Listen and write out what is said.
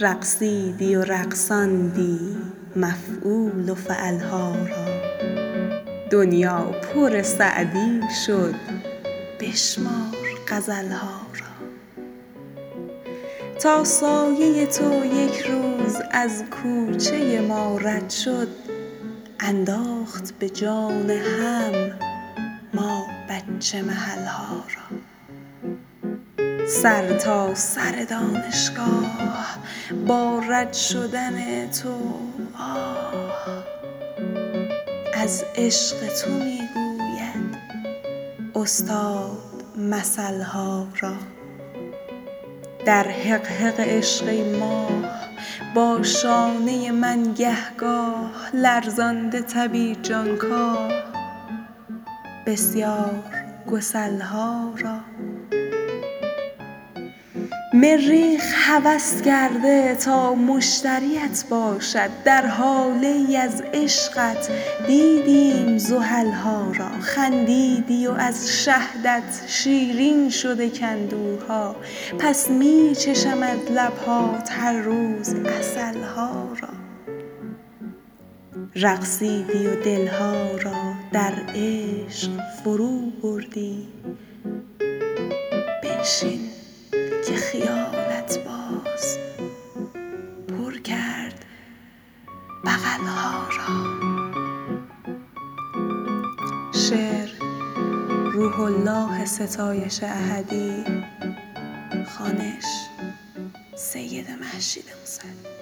رقصیدی و رقصاندی مفعول و فعلها را. دنیا پر سعدی شد بشمار غزلها را. تا سایه تو یک روز از کوچه ما رد شد انداخت به جان هم ما بچه محلها را. سرتاسر دانشگاه با رد شدن تو آه. از عشق تو می گوید استاد مثلها را. در حقحق عشق ای ماه با شانه من گه گاه لرزانده تبی جانکاه. بسیار گسلها را. مریخ هوس کرده تا مشتریت باشد. در هاله ای از عشقت دیدیم زحلها را. خندیدی و از شهدت شیرین شده کندوها پس می چشم از لبهات هر روز عسلها را. رقصیدی و دلها را در عشق فروبردی بنشین. که خیالت باز پر کرد بغلها را. شعر روح‌الله ستایش احدی خوانش سید مهشید موسوی